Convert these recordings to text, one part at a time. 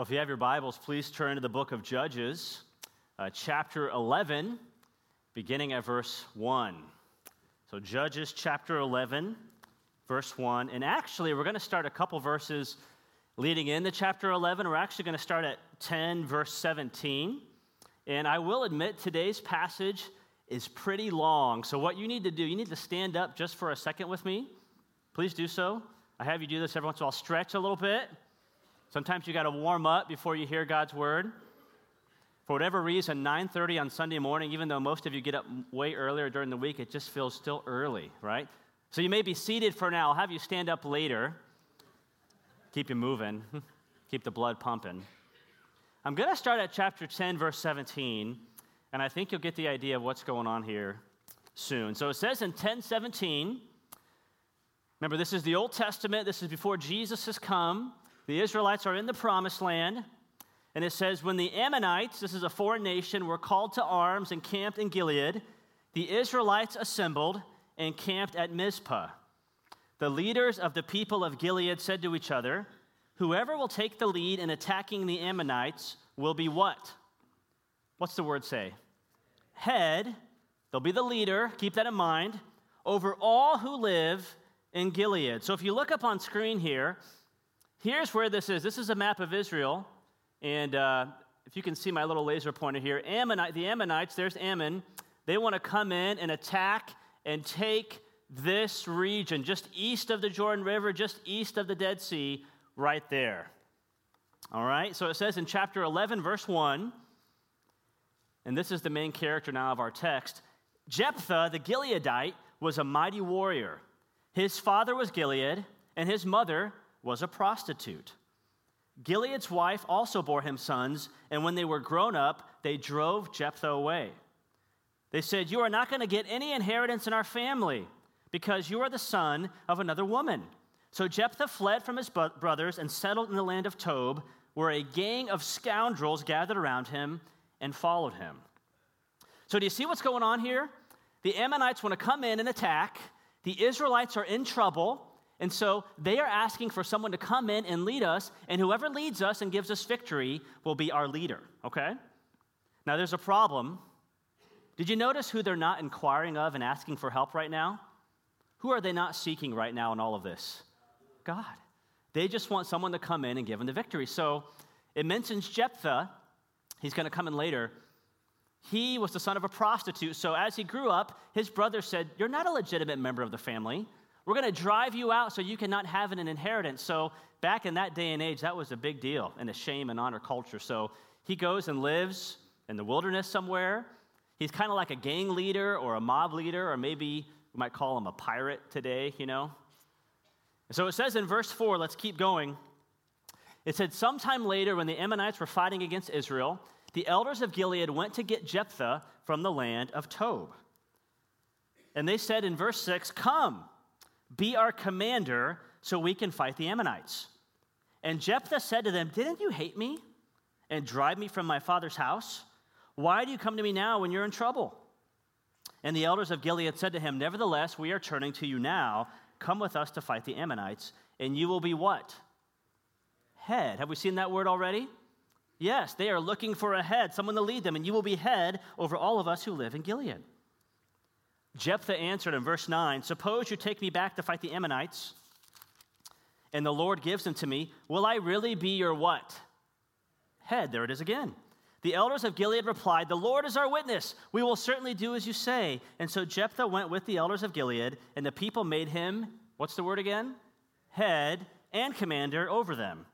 Well, if you have your Bibles, please turn to the book of Judges, uh, chapter 11, beginning at verse 1. So, Judges chapter 11, verse 1. And actually, we're going to start a couple verses leading into chapter 11. We're actually going to start at 10, verse 17. And I will admit, today's passage is pretty long. So, what you need to do, you need to stand up just for a second with me. Please do so. I have you do this every once in a while. Stretch a little bit. Sometimes you got to warm up before you hear God's word. For whatever reason, 9:30 on Sunday morning, even though most of you get up way earlier during the week, it just feels still early, right? So you may be seated for now. I'll have you stand up later. Keep you moving. Keep the blood pumping. I'm going to start at chapter 10 verse 17, and I think you'll get the idea of what's going on here soon. So it says in 10:17, remember this is the Old Testament, this is before Jesus has come. The Israelites are in the promised land. And it says, When the Ammonites, this is a foreign nation, were called to arms and camped in Gilead, the Israelites assembled and camped at Mizpah. The leaders of the people of Gilead said to each other, Whoever will take the lead in attacking the Ammonites will be what? What's the word say? Head. They'll be the leader, keep that in mind, over all who live in Gilead. So if you look up on screen here, Here's where this is. This is a map of Israel. And uh, if you can see my little laser pointer here, Ammonite, the Ammonites, there's Ammon. They want to come in and attack and take this region just east of the Jordan River, just east of the Dead Sea, right there. All right? So it says in chapter 11, verse 1, and this is the main character now of our text Jephthah, the Gileadite, was a mighty warrior. His father was Gilead, and his mother was a prostitute. Gilead's wife also bore him sons, and when they were grown up, they drove Jephthah away. They said, You are not going to get any inheritance in our family because you are the son of another woman. So Jephthah fled from his brothers and settled in the land of Tob, where a gang of scoundrels gathered around him and followed him. So, do you see what's going on here? The Ammonites want to come in and attack. The Israelites are in trouble. And so they are asking for someone to come in and lead us, and whoever leads us and gives us victory will be our leader, okay? Now there's a problem. Did you notice who they're not inquiring of and asking for help right now? Who are they not seeking right now in all of this? God. They just want someone to come in and give them the victory. So it mentions Jephthah. He's going to come in later. He was the son of a prostitute. So as he grew up, his brother said, You're not a legitimate member of the family. We're going to drive you out so you cannot have an inheritance. So, back in that day and age, that was a big deal and a shame and honor culture. So, he goes and lives in the wilderness somewhere. He's kind of like a gang leader or a mob leader, or maybe we might call him a pirate today, you know. So it says in verse 4, let's keep going. It said, Sometime later, when the Ammonites were fighting against Israel, the elders of Gilead went to get Jephthah from the land of Tob. And they said in verse 6, Come, be our commander so we can fight the Ammonites. And Jephthah said to them, Didn't you hate me and drive me from my father's house? Why do you come to me now when you're in trouble? And the elders of Gilead said to him, Nevertheless, we are turning to you now. Come with us to fight the Ammonites, and you will be what? Head. Have we seen that word already? Yes, they are looking for a head, someone to lead them, and you will be head over all of us who live in Gilead. Jephthah answered in verse 9 Suppose you take me back to fight the Ammonites, and the Lord gives them to me. Will I really be your what? Head. There it is again. The elders of Gilead replied, The Lord is our witness. We will certainly do as you say. And so Jephthah went with the elders of Gilead, and the people made him, what's the word again? Head and commander over them.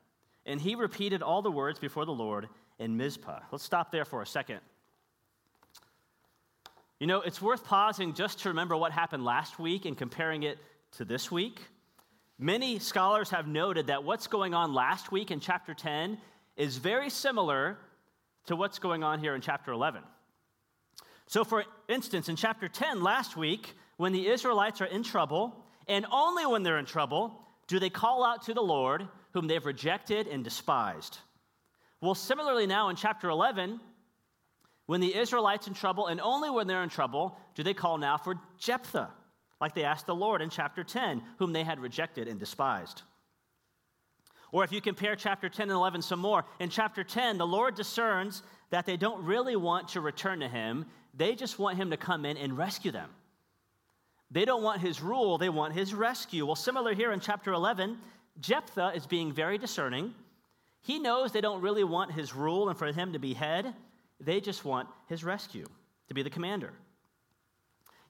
And he repeated all the words before the Lord in Mizpah. Let's stop there for a second. You know, it's worth pausing just to remember what happened last week and comparing it to this week. Many scholars have noted that what's going on last week in chapter 10 is very similar to what's going on here in chapter 11. So, for instance, in chapter 10 last week, when the Israelites are in trouble, and only when they're in trouble, do they call out to the Lord, whom they've rejected and despised. Well, similarly, now in chapter 11, when the Israelites in trouble, and only when they're in trouble, do they call now for Jephthah, like they asked the Lord in chapter 10, whom they had rejected and despised. Or if you compare chapter 10 and 11 some more, in chapter 10, the Lord discerns that they don't really want to return to him. They just want him to come in and rescue them. They don't want his rule, they want his rescue. Well, similar here in chapter 11, Jephthah is being very discerning. He knows they don't really want his rule and for him to be head, they just want his rescue, to be the commander.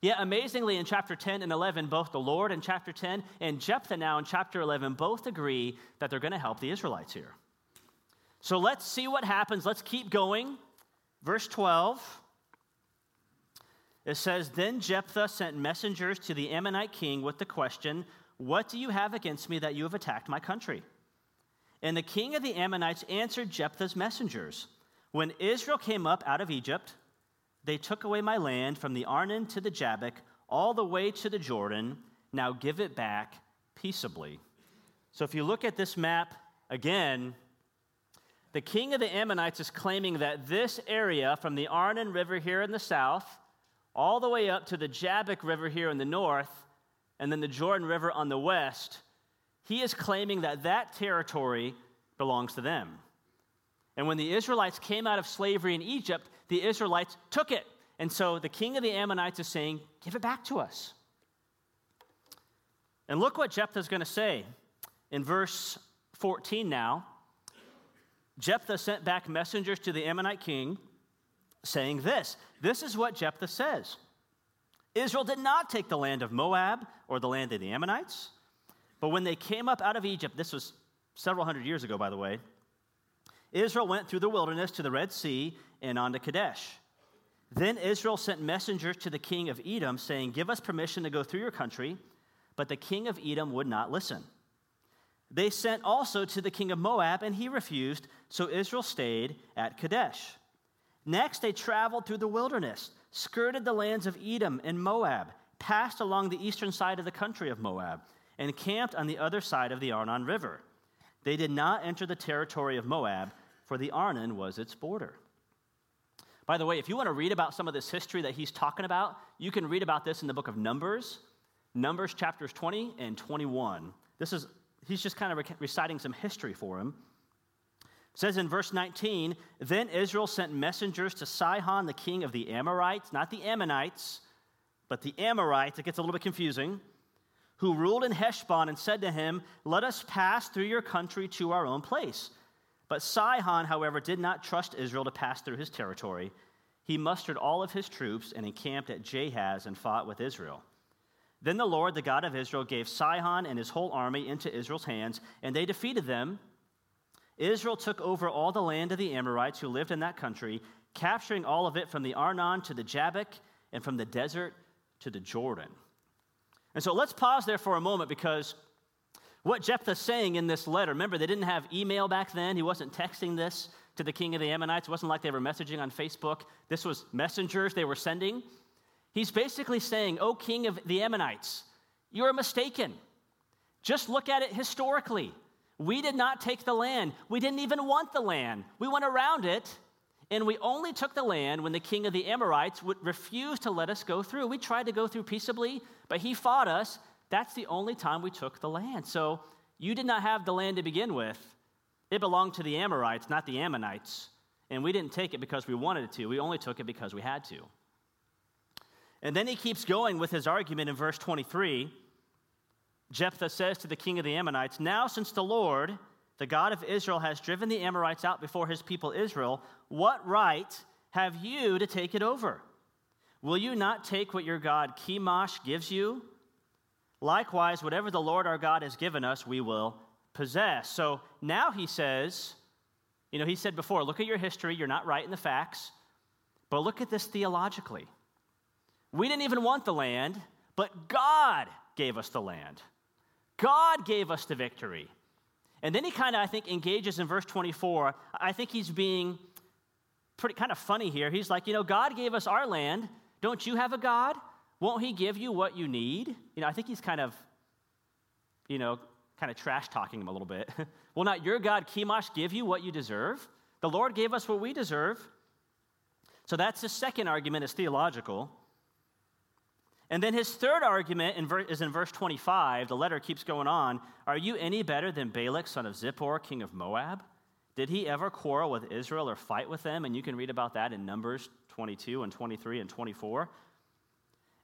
Yet, amazingly, in chapter 10 and 11, both the Lord in chapter 10 and Jephthah now in chapter 11 both agree that they're going to help the Israelites here. So let's see what happens. Let's keep going. Verse 12. It says, Then Jephthah sent messengers to the Ammonite king with the question, What do you have against me that you have attacked my country? And the king of the Ammonites answered Jephthah's messengers, When Israel came up out of Egypt, they took away my land from the Arnon to the Jabbok, all the way to the Jordan. Now give it back peaceably. So if you look at this map again, the king of the Ammonites is claiming that this area from the Arnon River here in the south, all the way up to the Jabbok River here in the north, and then the Jordan River on the west, he is claiming that that territory belongs to them. And when the Israelites came out of slavery in Egypt, the Israelites took it. And so the king of the Ammonites is saying, Give it back to us. And look what Jephthah is going to say in verse 14 now. Jephthah sent back messengers to the Ammonite king saying this This is what Jephthah says Israel did not take the land of Moab or the land of the Ammonites, but when they came up out of Egypt, this was several hundred years ago, by the way, Israel went through the wilderness to the Red Sea and on to Kadesh. Then Israel sent messengers to the king of Edom, saying, Give us permission to go through your country. But the king of Edom would not listen. They sent also to the king of Moab, and he refused, so Israel stayed at Kadesh. Next, they traveled through the wilderness, skirted the lands of Edom and Moab, passed along the eastern side of the country of Moab, and camped on the other side of the Arnon River. They did not enter the territory of Moab, for the Arnon was its border. By the way, if you want to read about some of this history that he's talking about, you can read about this in the book of Numbers, Numbers chapters 20 and 21. This is, he's just kind of reciting some history for him. It says in verse 19, Then Israel sent messengers to Sihon, the king of the Amorites, not the Ammonites, but the Amorites. It gets a little bit confusing. Who ruled in Heshbon and said to him, Let us pass through your country to our own place. But Sihon, however, did not trust Israel to pass through his territory. He mustered all of his troops and encamped at Jahaz and fought with Israel. Then the Lord, the God of Israel, gave Sihon and his whole army into Israel's hands, and they defeated them. Israel took over all the land of the Amorites who lived in that country, capturing all of it from the Arnon to the Jabbok and from the desert to the Jordan. And so let's pause there for a moment because what Jephthah's saying in this letter, remember, they didn't have email back then. He wasn't texting this to the king of the Ammonites. It wasn't like they were messaging on Facebook. This was messengers they were sending. He's basically saying, O king of the Ammonites, you're mistaken. Just look at it historically. We did not take the land. We didn't even want the land. We went around it, and we only took the land when the king of the Amorites would refuse to let us go through. We tried to go through peaceably, but he fought us, that's the only time we took the land. So you did not have the land to begin with. It belonged to the Amorites, not the Ammonites. And we didn't take it because we wanted it to. We only took it because we had to. And then he keeps going with his argument in verse 23. Jephthah says to the king of the Ammonites, Now, since the Lord, the God of Israel, has driven the Amorites out before his people Israel, what right have you to take it over? Will you not take what your God Chemosh gives you? Likewise, whatever the Lord our God has given us, we will possess. So now he says, you know, he said before, look at your history, you're not right in the facts, but look at this theologically. We didn't even want the land, but God gave us the land. God gave us the victory. And then he kind of, I think, engages in verse 24. I think he's being pretty kind of funny here. He's like, you know, God gave us our land. Don't you have a God? Won't he give you what you need? You know, I think he's kind of, you know, kind of trash talking him a little bit. Will not your God, Chemosh, give you what you deserve? The Lord gave us what we deserve. So that's the second argument, is theological. And then his third argument in ver- is in verse 25. The letter keeps going on. Are you any better than Balak, son of Zippor, king of Moab? Did he ever quarrel with Israel or fight with them? And you can read about that in Numbers 22 and 23 and 24.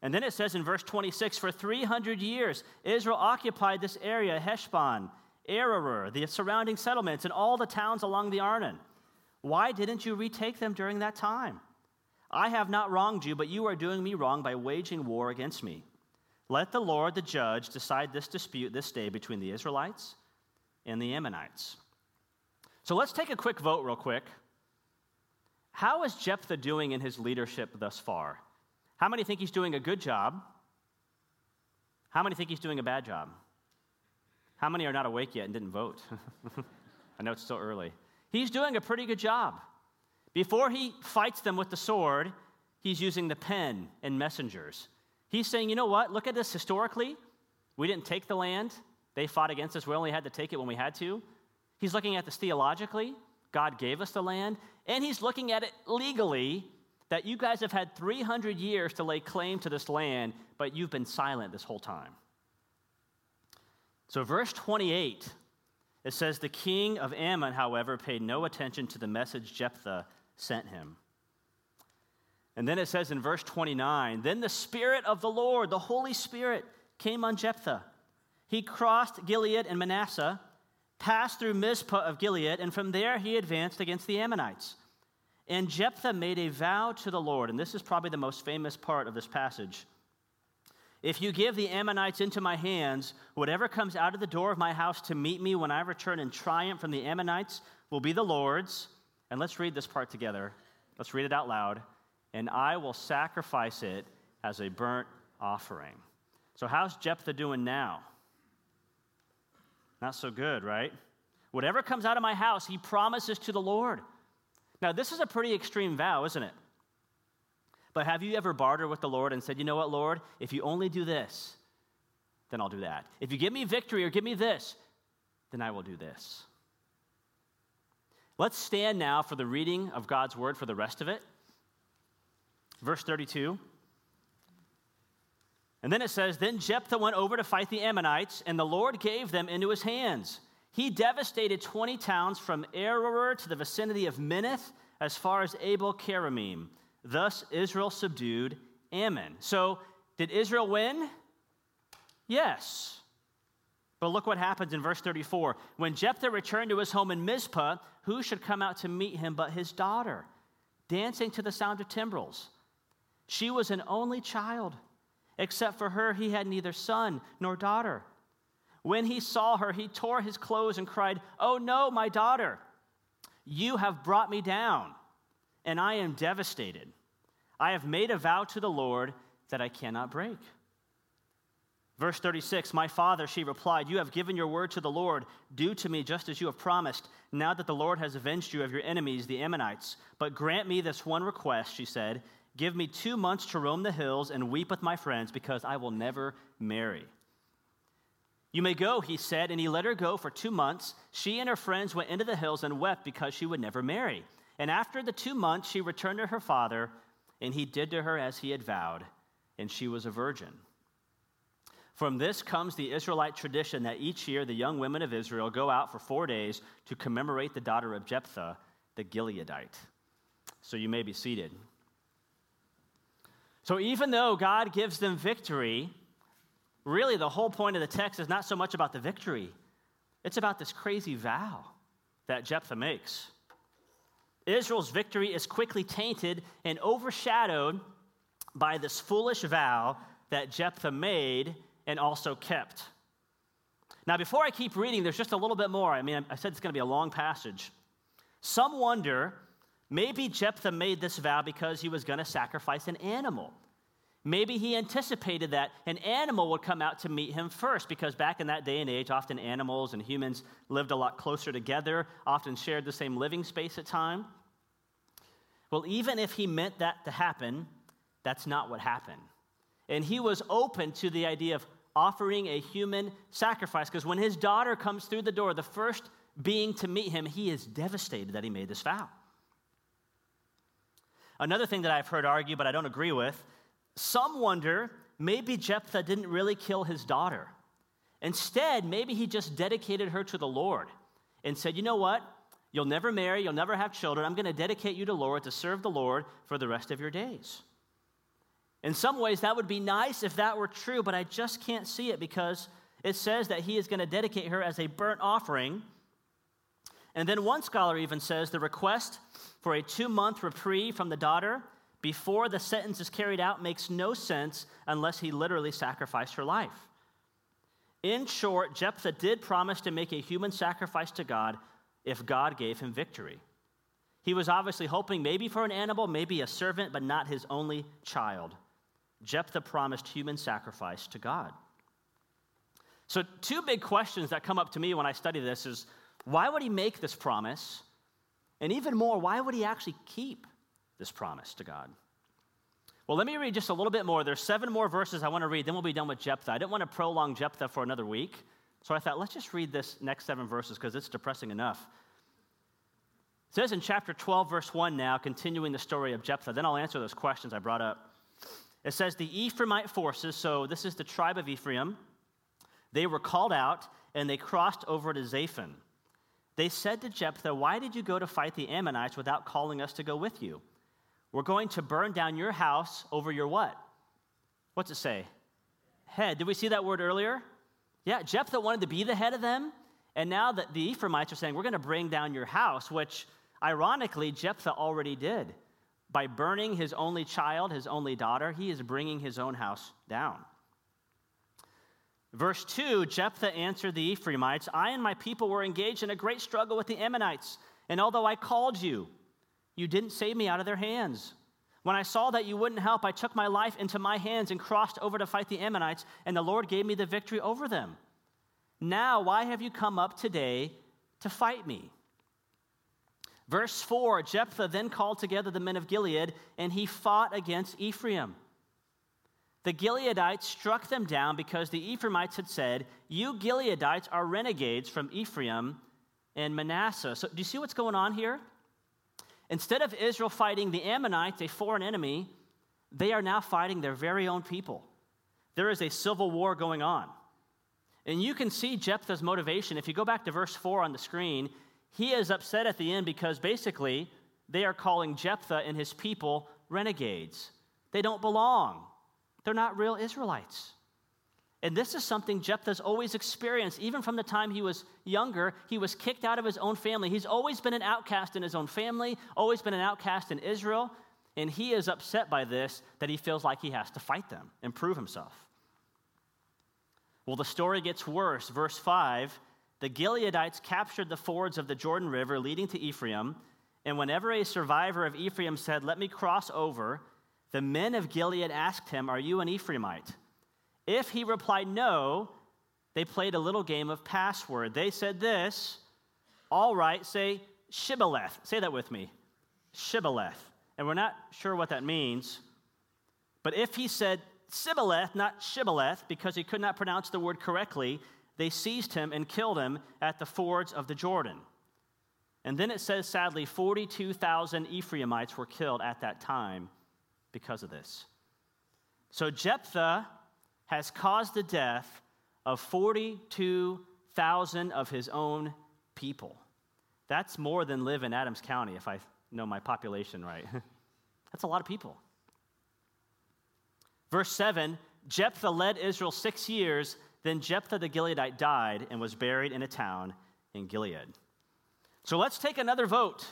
And then it says in verse 26 For 300 years, Israel occupied this area, Heshbon, Aroer, the surrounding settlements, and all the towns along the Arnon. Why didn't you retake them during that time? I have not wronged you, but you are doing me wrong by waging war against me. Let the Lord, the judge, decide this dispute this day between the Israelites and the Ammonites. So let's take a quick vote, real quick. How is Jephthah doing in his leadership thus far? How many think he's doing a good job? How many think he's doing a bad job? How many are not awake yet and didn't vote? I know it's still early. He's doing a pretty good job. Before he fights them with the sword, he's using the pen and messengers. He's saying, you know what? Look at this historically. We didn't take the land, they fought against us. We only had to take it when we had to. He's looking at this theologically. God gave us the land. And he's looking at it legally that you guys have had 300 years to lay claim to this land, but you've been silent this whole time. So, verse 28, it says, The king of Ammon, however, paid no attention to the message Jephthah sent him. And then it says in verse 29 Then the Spirit of the Lord, the Holy Spirit, came on Jephthah. He crossed Gilead and Manasseh, passed through Mizpah of Gilead, and from there he advanced against the Ammonites. And Jephthah made a vow to the Lord, and this is probably the most famous part of this passage. If you give the Ammonites into my hands, whatever comes out of the door of my house to meet me when I return in triumph from the Ammonites will be the Lord's. And let's read this part together. Let's read it out loud. And I will sacrifice it as a burnt offering. So, how's Jephthah doing now? Not so good, right? Whatever comes out of my house, he promises to the Lord. Now, this is a pretty extreme vow, isn't it? But have you ever bartered with the Lord and said, you know what, Lord, if you only do this, then I'll do that. If you give me victory or give me this, then I will do this. Let's stand now for the reading of God's word for the rest of it. Verse 32. And then it says, Then Jephthah went over to fight the Ammonites, and the Lord gave them into his hands. He devastated 20 towns from Aroer to the vicinity of Minnith as far as Abel Keramim. Thus Israel subdued Ammon. So, did Israel win? Yes. But look what happens in verse 34. When Jephthah returned to his home in Mizpah, who should come out to meet him but his daughter, dancing to the sound of timbrels? She was an only child. Except for her, he had neither son nor daughter. When he saw her, he tore his clothes and cried, Oh no, my daughter, you have brought me down, and I am devastated. I have made a vow to the Lord that I cannot break. Verse 36 My father, she replied, You have given your word to the Lord. Do to me just as you have promised, now that the Lord has avenged you of your enemies, the Ammonites. But grant me this one request, she said Give me two months to roam the hills and weep with my friends, because I will never marry. You may go, he said, and he let her go for two months. She and her friends went into the hills and wept because she would never marry. And after the two months, she returned to her father, and he did to her as he had vowed, and she was a virgin. From this comes the Israelite tradition that each year the young women of Israel go out for four days to commemorate the daughter of Jephthah, the Gileadite. So you may be seated. So even though God gives them victory, really the whole point of the text is not so much about the victory, it's about this crazy vow that Jephthah makes. Israel's victory is quickly tainted and overshadowed by this foolish vow that Jephthah made and also kept. Now, before I keep reading, there's just a little bit more. I mean, I said it's going to be a long passage. Some wonder maybe Jephthah made this vow because he was going to sacrifice an animal. Maybe he anticipated that an animal would come out to meet him first, because back in that day and age, often animals and humans lived a lot closer together, often shared the same living space at time. Well, even if he meant that to happen, that's not what happened. And he was open to the idea of offering a human sacrifice, because when his daughter comes through the door, the first being to meet him, he is devastated that he made this vow. Another thing that I've heard argued, but I don't agree with some wonder maybe Jephthah didn't really kill his daughter. Instead, maybe he just dedicated her to the Lord and said, You know what? You'll never marry, you'll never have children. I'm going to dedicate you to Lord to serve the Lord for the rest of your days. In some ways, that would be nice if that were true, but I just can't see it because it says that he is going to dedicate her as a burnt offering. And then one scholar even says the request for a two month reprieve from the daughter before the sentence is carried out makes no sense unless he literally sacrificed her life. In short, Jephthah did promise to make a human sacrifice to God if God gave him victory. He was obviously hoping maybe for an animal, maybe a servant, but not his only child. Jephthah promised human sacrifice to God. So, two big questions that come up to me when I study this is why would he make this promise? And even more, why would he actually keep this promise to God? Well, let me read just a little bit more. There's seven more verses I want to read, then we'll be done with Jephthah. I didn't want to prolong Jephthah for another week, so I thought let's just read this next seven verses because it's depressing enough. It says in chapter 12, verse 1 now, continuing the story of Jephthah. Then I'll answer those questions I brought up. It says, The Ephraimite forces, so this is the tribe of Ephraim, they were called out and they crossed over to Zaphon. They said to Jephthah, Why did you go to fight the Ammonites without calling us to go with you? We're going to burn down your house over your what? What's it say? Head. Did we see that word earlier? Yeah, Jephthah wanted to be the head of them. And now that the Ephraimites are saying, We're going to bring down your house, which ironically Jephthah already did. By burning his only child, his only daughter, he is bringing his own house down. Verse 2 Jephthah answered the Ephraimites I and my people were engaged in a great struggle with the Ammonites, and although I called you, you didn't save me out of their hands. When I saw that you wouldn't help, I took my life into my hands and crossed over to fight the Ammonites, and the Lord gave me the victory over them. Now, why have you come up today to fight me? Verse 4 Jephthah then called together the men of Gilead, and he fought against Ephraim. The Gileadites struck them down because the Ephraimites had said, You Gileadites are renegades from Ephraim and Manasseh. So, do you see what's going on here? Instead of Israel fighting the Ammonites, a foreign enemy, they are now fighting their very own people. There is a civil war going on. And you can see Jephthah's motivation. If you go back to verse 4 on the screen, he is upset at the end because basically they are calling Jephthah and his people renegades. They don't belong. They're not real Israelites. And this is something Jephthah's always experienced. Even from the time he was younger, he was kicked out of his own family. He's always been an outcast in his own family, always been an outcast in Israel. And he is upset by this that he feels like he has to fight them and prove himself. Well, the story gets worse. Verse 5 the Gileadites captured the fords of the Jordan River leading to Ephraim. And whenever a survivor of Ephraim said, Let me cross over, the men of Gilead asked him, Are you an Ephraimite? If he replied no, they played a little game of password. They said this, All right, say Shibboleth. Say that with me. Shibboleth. And we're not sure what that means. But if he said Sibboleth, not Shibboleth, because he could not pronounce the word correctly, they seized him and killed him at the fords of the Jordan. And then it says, sadly, 42,000 Ephraimites were killed at that time because of this. So Jephthah has caused the death of 42,000 of his own people. That's more than live in Adams County, if I know my population right. That's a lot of people. Verse 7 Jephthah led Israel six years. Then Jephthah the Gileadite died and was buried in a town in Gilead. So let's take another vote.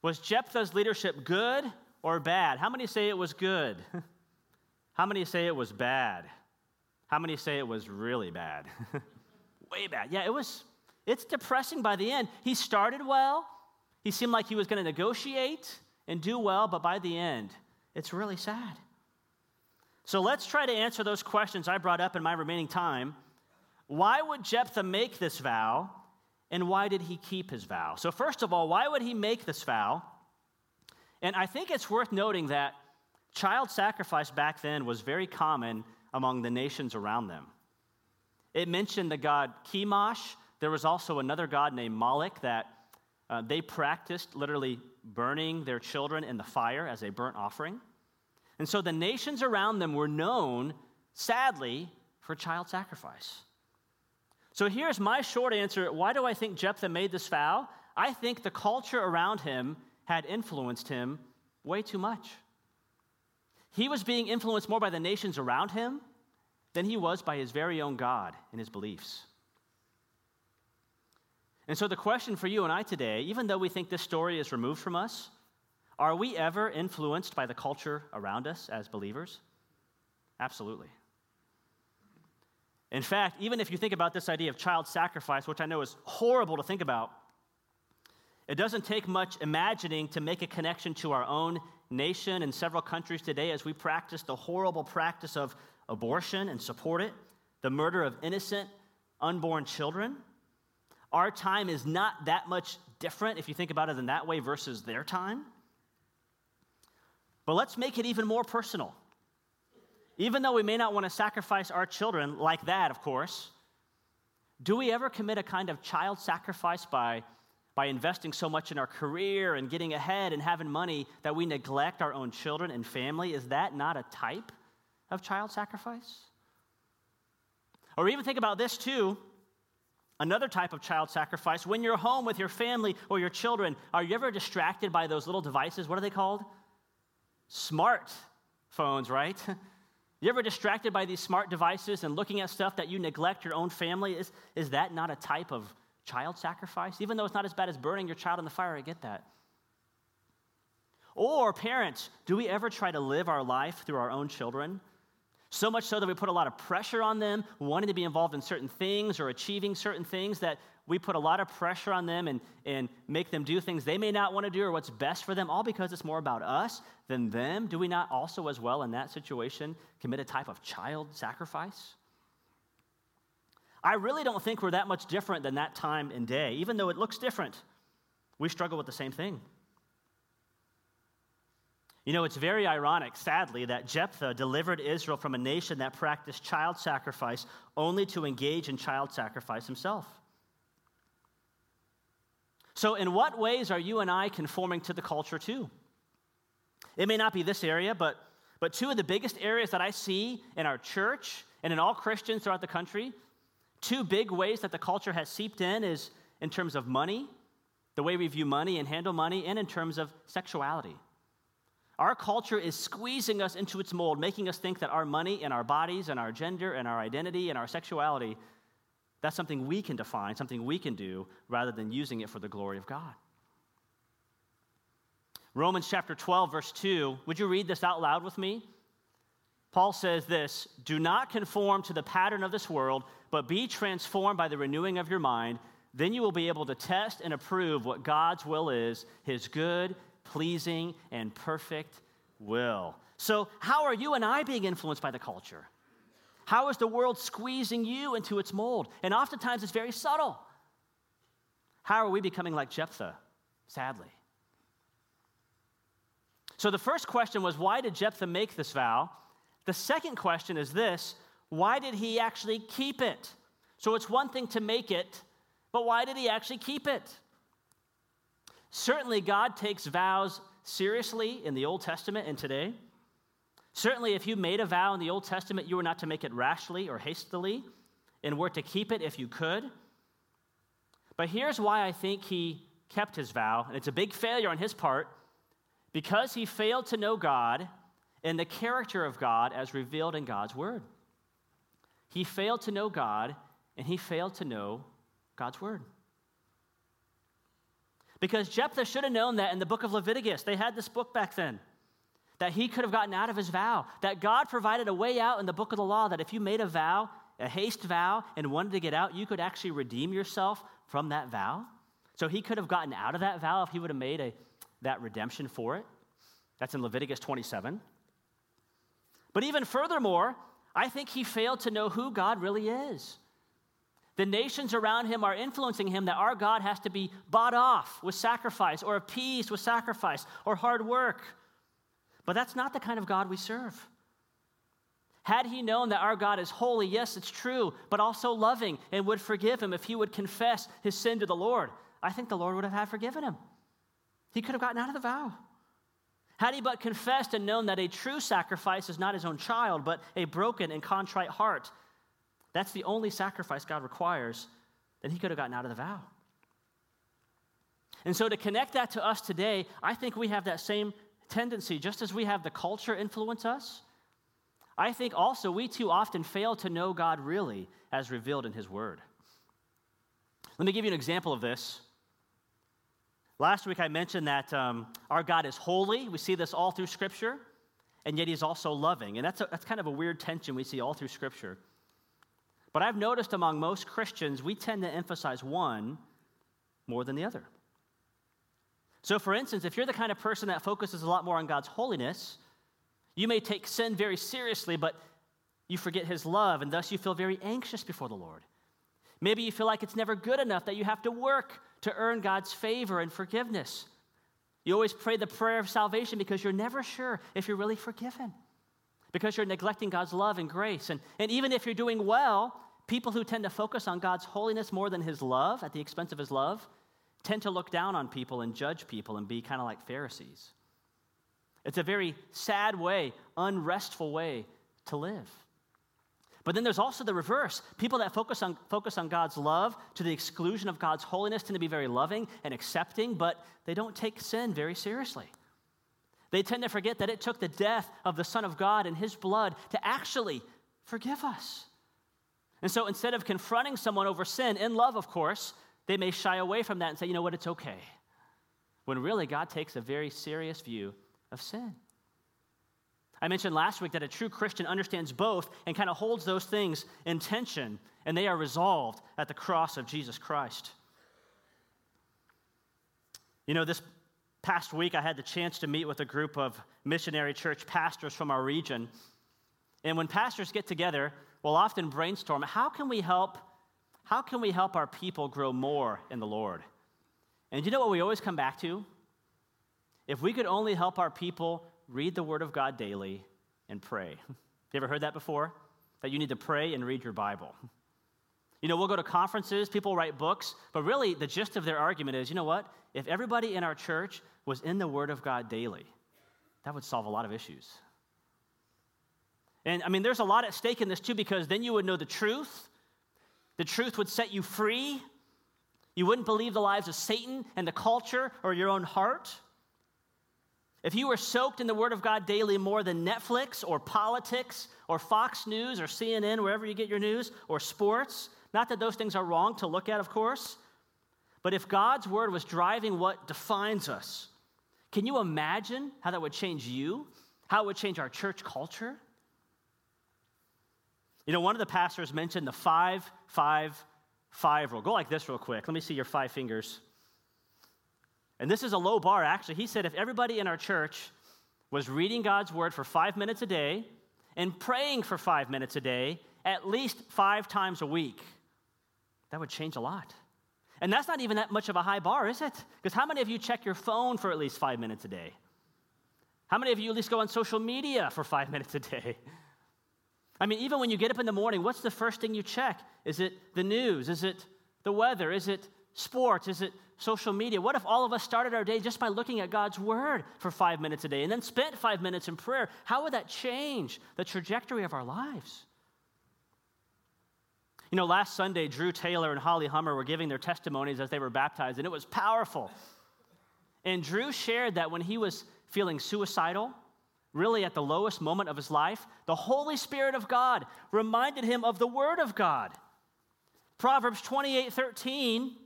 Was Jephthah's leadership good or bad? How many say it was good? How many say it was bad? How many say it was really bad? Way bad. Yeah, it was it's depressing by the end. He started well. He seemed like he was going to negotiate and do well, but by the end, it's really sad. So let's try to answer those questions I brought up in my remaining time. Why would Jephthah make this vow, and why did he keep his vow? So, first of all, why would he make this vow? And I think it's worth noting that child sacrifice back then was very common among the nations around them. It mentioned the god Chemosh. There was also another god named Moloch that uh, they practiced literally burning their children in the fire as a burnt offering. And so the nations around them were known, sadly, for child sacrifice. So here's my short answer. Why do I think Jephthah made this vow? I think the culture around him had influenced him way too much. He was being influenced more by the nations around him than he was by his very own God and his beliefs. And so, the question for you and I today, even though we think this story is removed from us, are we ever influenced by the culture around us as believers? Absolutely. In fact, even if you think about this idea of child sacrifice, which I know is horrible to think about, it doesn't take much imagining to make a connection to our own nation and several countries today as we practice the horrible practice of abortion and support it, the murder of innocent unborn children. Our time is not that much different if you think about it in that way versus their time. But let's make it even more personal. Even though we may not want to sacrifice our children like that, of course, do we ever commit a kind of child sacrifice by, by investing so much in our career and getting ahead and having money that we neglect our own children and family? Is that not a type of child sacrifice? Or even think about this too Another type of child sacrifice, when you're home with your family or your children, are you ever distracted by those little devices? What are they called? Smart phones, right? You ever distracted by these smart devices and looking at stuff that you neglect your own family? Is, is that not a type of child sacrifice? Even though it's not as bad as burning your child in the fire, I get that. Or, parents, do we ever try to live our life through our own children? So much so that we put a lot of pressure on them, wanting to be involved in certain things or achieving certain things, that we put a lot of pressure on them and, and make them do things they may not want to do or what's best for them, all because it's more about us than them. Do we not also, as well, in that situation, commit a type of child sacrifice? I really don't think we're that much different than that time and day, even though it looks different. We struggle with the same thing. You know, it's very ironic, sadly, that Jephthah delivered Israel from a nation that practiced child sacrifice only to engage in child sacrifice himself. So, in what ways are you and I conforming to the culture too? It may not be this area, but, but two of the biggest areas that I see in our church and in all Christians throughout the country, two big ways that the culture has seeped in is in terms of money, the way we view money and handle money, and in terms of sexuality. Our culture is squeezing us into its mold, making us think that our money and our bodies and our gender and our identity and our sexuality, that's something we can define, something we can do, rather than using it for the glory of God. Romans chapter 12, verse 2. Would you read this out loud with me? Paul says this Do not conform to the pattern of this world, but be transformed by the renewing of your mind. Then you will be able to test and approve what God's will is, his good, pleasing, and perfect will. So, how are you and I being influenced by the culture? How is the world squeezing you into its mold? And oftentimes it's very subtle. How are we becoming like Jephthah? Sadly. So the first question was why did Jephthah make this vow? The second question is this why did he actually keep it? So it's one thing to make it, but why did he actually keep it? Certainly, God takes vows seriously in the Old Testament and today. Certainly, if you made a vow in the Old Testament, you were not to make it rashly or hastily, and were to keep it if you could. But here's why I think he kept his vow, and it's a big failure on his part because he failed to know God and the character of God as revealed in God's Word. He failed to know God, and he failed to know God's Word. Because Jephthah should have known that in the book of Leviticus. They had this book back then. That he could have gotten out of his vow. That God provided a way out in the book of the law that if you made a vow, a haste vow, and wanted to get out, you could actually redeem yourself from that vow. So he could have gotten out of that vow if he would have made a, that redemption for it. That's in Leviticus 27. But even furthermore, I think he failed to know who God really is. The nations around him are influencing him that our God has to be bought off with sacrifice or appeased with sacrifice or hard work. But that's not the kind of God we serve. Had he known that our God is holy, yes, it's true, but also loving and would forgive him if he would confess his sin to the Lord, I think the Lord would have had forgiven him. He could have gotten out of the vow. Had he but confessed and known that a true sacrifice is not his own child, but a broken and contrite heart, that's the only sacrifice God requires, then he could have gotten out of the vow. And so, to connect that to us today, I think we have that same tendency, just as we have the culture influence us. I think also we too often fail to know God really as revealed in His Word. Let me give you an example of this. Last week I mentioned that um, our God is holy. We see this all through Scripture, and yet He's also loving. And that's, a, that's kind of a weird tension we see all through Scripture. But I've noticed among most Christians, we tend to emphasize one more than the other. So, for instance, if you're the kind of person that focuses a lot more on God's holiness, you may take sin very seriously, but you forget His love, and thus you feel very anxious before the Lord. Maybe you feel like it's never good enough, that you have to work to earn God's favor and forgiveness. You always pray the prayer of salvation because you're never sure if you're really forgiven, because you're neglecting God's love and grace. And, and even if you're doing well, people who tend to focus on God's holiness more than His love, at the expense of His love, tend to look down on people and judge people and be kind of like Pharisees. It's a very sad way, unrestful way to live. But then there's also the reverse. People that focus on, focus on God's love to the exclusion of God's holiness tend to be very loving and accepting, but they don't take sin very seriously. They tend to forget that it took the death of the Son of God and his blood to actually forgive us. And so instead of confronting someone over sin, in love, of course, they may shy away from that and say, you know what, it's okay. When really God takes a very serious view of sin. I mentioned last week that a true Christian understands both and kind of holds those things in tension, and they are resolved at the cross of Jesus Christ. You know, this past week I had the chance to meet with a group of missionary church pastors from our region. And when pastors get together, we'll often brainstorm how can we help how can we help our people grow more in the Lord? And you know what we always come back to? If we could only help our people read the Word of God daily and pray. You ever heard that before? That you need to pray and read your Bible. You know, we'll go to conferences, people write books, but really the gist of their argument is you know what? If everybody in our church was in the Word of God daily, that would solve a lot of issues. And I mean, there's a lot at stake in this too, because then you would know the truth, the truth would set you free. You wouldn't believe the lies of Satan and the culture or your own heart. If you were soaked in the Word of God daily more than Netflix or politics or Fox News or CNN, wherever you get your news, or sports, not that those things are wrong to look at, of course, but if God's Word was driving what defines us, can you imagine how that would change you? How it would change our church culture? You know, one of the pastors mentioned the five, five, five rule. Go like this real quick. Let me see your five fingers. And this is a low bar, actually. He said if everybody in our church was reading God's word for five minutes a day and praying for five minutes a day, at least five times a week, that would change a lot. And that's not even that much of a high bar, is it? Because how many of you check your phone for at least five minutes a day? How many of you at least go on social media for five minutes a day? I mean, even when you get up in the morning, what's the first thing you check? Is it the news? Is it the weather? Is it sports? Is it social media? What if all of us started our day just by looking at God's word for five minutes a day and then spent five minutes in prayer? How would that change the trajectory of our lives? You know, last Sunday, Drew Taylor and Holly Hummer were giving their testimonies as they were baptized, and it was powerful. And Drew shared that when he was feeling suicidal, really at the lowest moment of his life, the Holy Spirit of God reminded him of the Word of God. Proverbs 28 13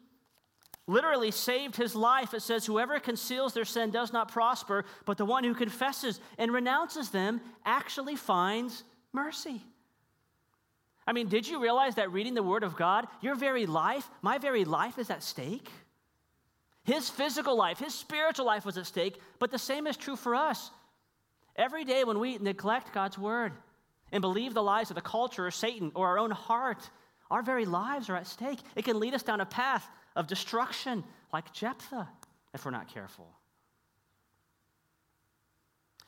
literally saved his life. It says, Whoever conceals their sin does not prosper, but the one who confesses and renounces them actually finds mercy. I mean, did you realize that reading the Word of God, your very life, my very life is at stake? His physical life, his spiritual life was at stake, but the same is true for us. Every day when we neglect God's word and believe the lies of the culture or Satan or our own heart, our very lives are at stake. It can lead us down a path of destruction like Jephthah if we're not careful.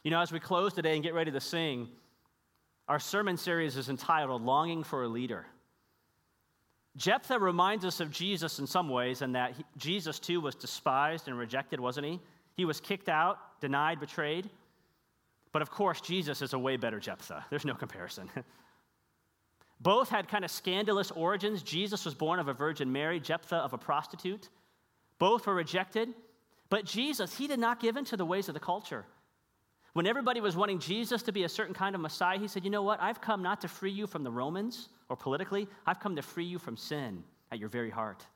You know, as we close today and get ready to sing, our sermon series is entitled Longing for a Leader. Jephthah reminds us of Jesus in some ways, and that he, Jesus too was despised and rejected, wasn't he? He was kicked out, denied, betrayed. But of course, Jesus is a way better Jephthah. There's no comparison. Both had kind of scandalous origins. Jesus was born of a virgin Mary, Jephthah of a prostitute. Both were rejected. But Jesus, he did not give in to the ways of the culture. When everybody was wanting Jesus to be a certain kind of Messiah, he said, You know what? I've come not to free you from the Romans or politically, I've come to free you from sin at your very heart.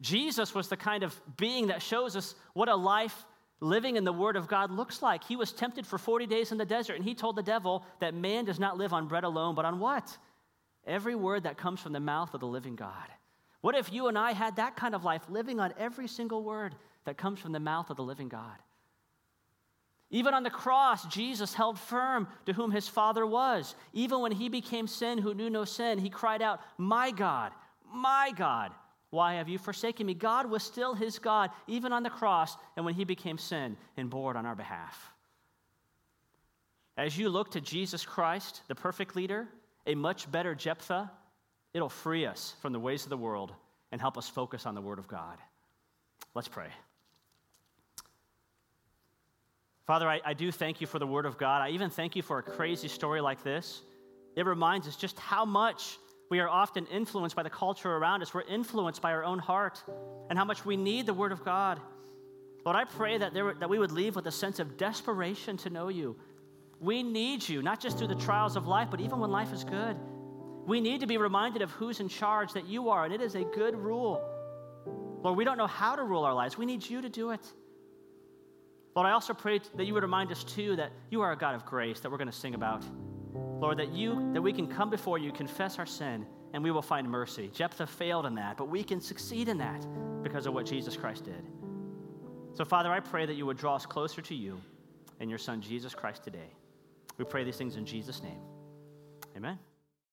Jesus was the kind of being that shows us what a life living in the Word of God looks like. He was tempted for 40 days in the desert, and he told the devil that man does not live on bread alone, but on what? Every word that comes from the mouth of the living God. What if you and I had that kind of life, living on every single word that comes from the mouth of the living God? Even on the cross, Jesus held firm to whom his Father was. Even when he became sin who knew no sin, he cried out, My God, my God, why have you forsaken me? God was still his God, even on the cross, and when he became sin and bore it on our behalf. As you look to Jesus Christ, the perfect leader, a much better Jephthah, it'll free us from the ways of the world and help us focus on the Word of God. Let's pray. Father, I, I, do thank you for the Word of God. I even thank you for a crazy story like this. It reminds us just how much we are often influenced by the culture around us. We're influenced by our own heart and how much we need the Word of God. Lord, I pray that, there, that we would leave with a sense of desperation to know you. We need you, not just through the trials of life, but even when life is good. We need to be reminded of who's in charge, that you are, and it is a good rule. Lord, we don't know how to rule our lives. We need you to do it. Lord, I also pray that you would remind us too that you are a God of grace that we're going to sing about. Lord, that you that we can come before you, confess our sin, and we will find mercy. Jephthah failed in that, but we can succeed in that because of what Jesus Christ did. So, Father, I pray that you would draw us closer to you and your Son, Jesus Christ, today. We pray these things in Jesus' name. Amen.